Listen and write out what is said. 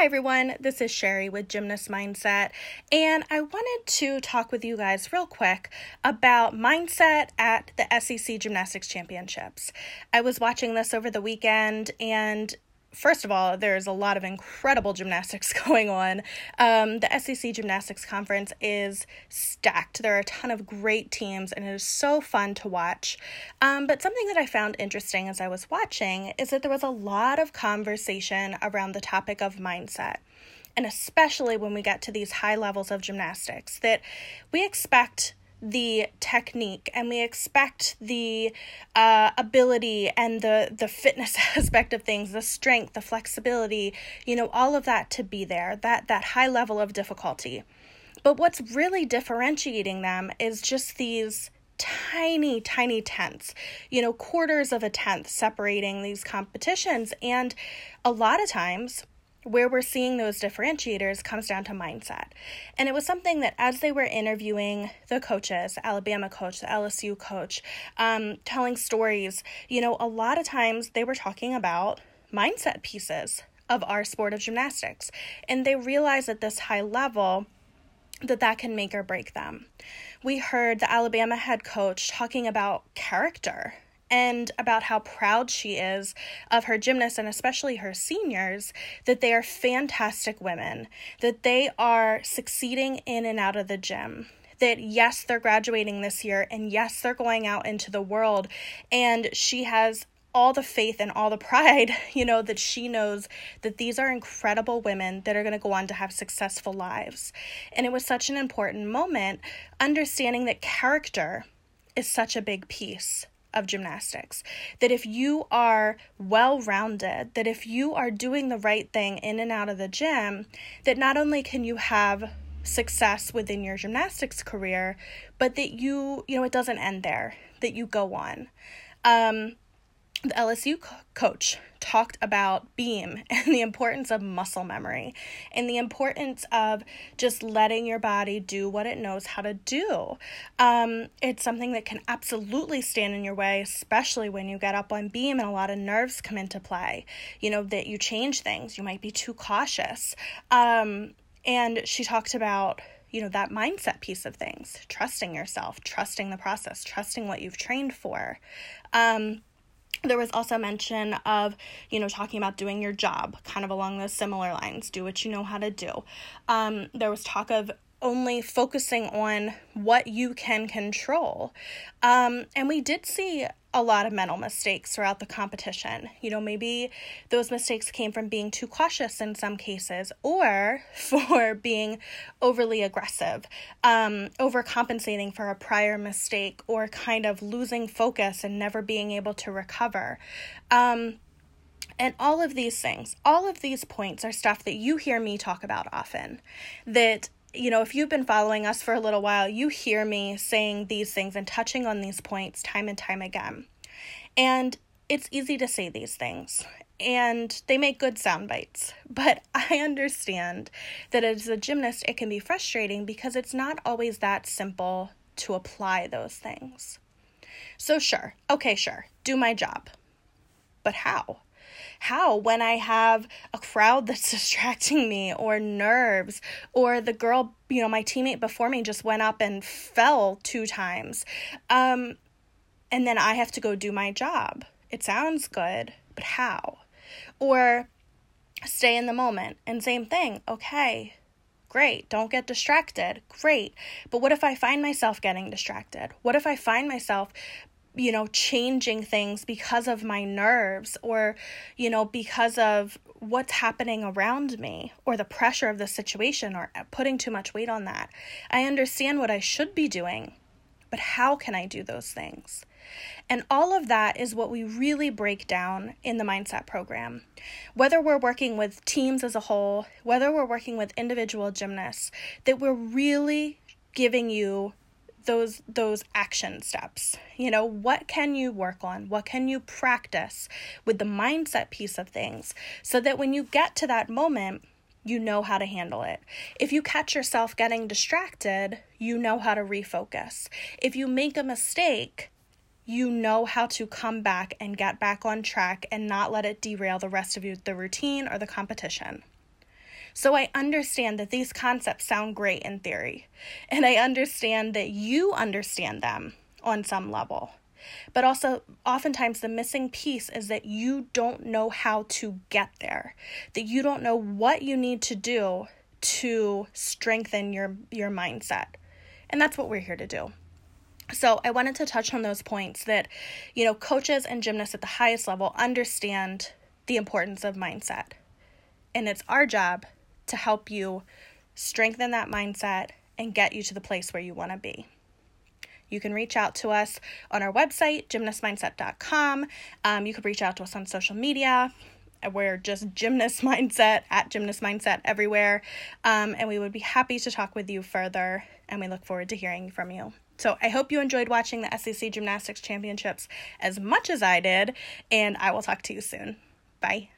Hi, everyone. This is Sherry with Gymnast Mindset, and I wanted to talk with you guys real quick about mindset at the SEC Gymnastics Championships. I was watching this over the weekend, and first of all, there's a lot of incredible gymnastics going on. Um, the SEC Gymnastics Conference is stacked. There are a ton of great teams, and it is so fun to watch. Um, but something that I found interesting as I was watching is that there was a lot of conversation around the topic of mindset. And especially when we get to these high levels of gymnastics, that we expect the technique and we expect the uh, ability and the the fitness aspect of things the strength the flexibility you know all of that to be there that that high level of difficulty. But what's really differentiating them is just these tiny tiny tenths you know quarters of a tenth separating these competitions. And a lot of times where we're seeing those differentiators comes down to mindset. And it was something that as they were interviewing the coaches, the Alabama coach, the LSU coach, um, telling stories, you know, a lot of times they were talking about mindset pieces of our sport of gymnastics. And they realized at this high level that that can make or break them. We heard the Alabama head coach talking about character and about how proud she is of her gymnasts and especially her seniors that they are fantastic women, that they are succeeding in and out of the gym. That yes, they're graduating this year, and yes, they're going out into the world. And she has all the faith and all the pride, you know, that she knows that these are incredible women that are going to go on to have successful lives. And it was such an important moment understanding that character is such a big piece of gymnastics. That if you are well rounded, that if you are doing the right thing in and out of the gym, that not only can you have success within your gymnastics career, but that you, you know, it doesn't end there, that you go on. Um, the LSU coach talked about beam and the importance of muscle memory and the importance of just letting your body do what it knows how to do. Um, it's something that can absolutely stand in your way, especially when you get up on beam and a lot of nerves come into play. You know, that you change things, you might be too cautious. Um, and she talked about you know that mindset piece of things trusting yourself trusting the process trusting what you've trained for um, there was also mention of you know talking about doing your job kind of along those similar lines do what you know how to do. Um, there was talk of only focusing on what you can control um, and we did see a lot of mental mistakes throughout the competition. You know, maybe those mistakes came from being too cautious in some cases or for being overly aggressive, um, overcompensating for a prior mistake, or kind of losing focus and never being able to recover. Um, and all of these things, all of these points are stuff that you hear me talk about often. That you know, if you've been following us for a little while, you hear me saying these things and touching on these points time and time again. And it's easy to say these things, and they make good sound bites. But I understand that as a gymnast, it can be frustrating because it's not always that simple to apply those things. So, sure, okay, sure, do my job. But how? How when I have a crowd that's distracting me or nerves or the girl, you know, my teammate before me just went up and fell two times. Um and then I have to go do my job. It sounds good, but how? Or stay in the moment and same thing. Okay. Great. Don't get distracted. Great. But what if I find myself getting distracted? What if I find myself you know, changing things because of my nerves or, you know, because of what's happening around me or the pressure of the situation or putting too much weight on that. I understand what I should be doing, but how can I do those things? And all of that is what we really break down in the mindset program. Whether we're working with teams as a whole, whether we're working with individual gymnasts, that we're really giving you those those action steps you know what can you work on what can you practice with the mindset piece of things so that when you get to that moment you know how to handle it. If you catch yourself getting distracted, you know how to refocus. If you make a mistake, you know how to come back and get back on track and not let it derail the rest of you, the routine or the competition. So I understand that these concepts sound great in theory, and I understand that you understand them on some level. But also, oftentimes, the missing piece is that you don't know how to get there, that you don't know what you need to do to strengthen your, your mindset. And that's what we're here to do. So, I wanted to touch on those points that, you know, coaches and gymnasts at the highest level understand the importance of mindset. And it's our job to help you strengthen that mindset and get you to the place where you want to be. You can reach out to us on our website, gymnastmindset.com. Um, you could reach out to us on social media. We're just Gymnast Mindset at Gymnast Mindset everywhere. Um, and we would be happy to talk with you further. And we look forward to hearing from you. So I hope you enjoyed watching the SEC Gymnastics Championships as much as I did. And I will talk to you soon. Bye.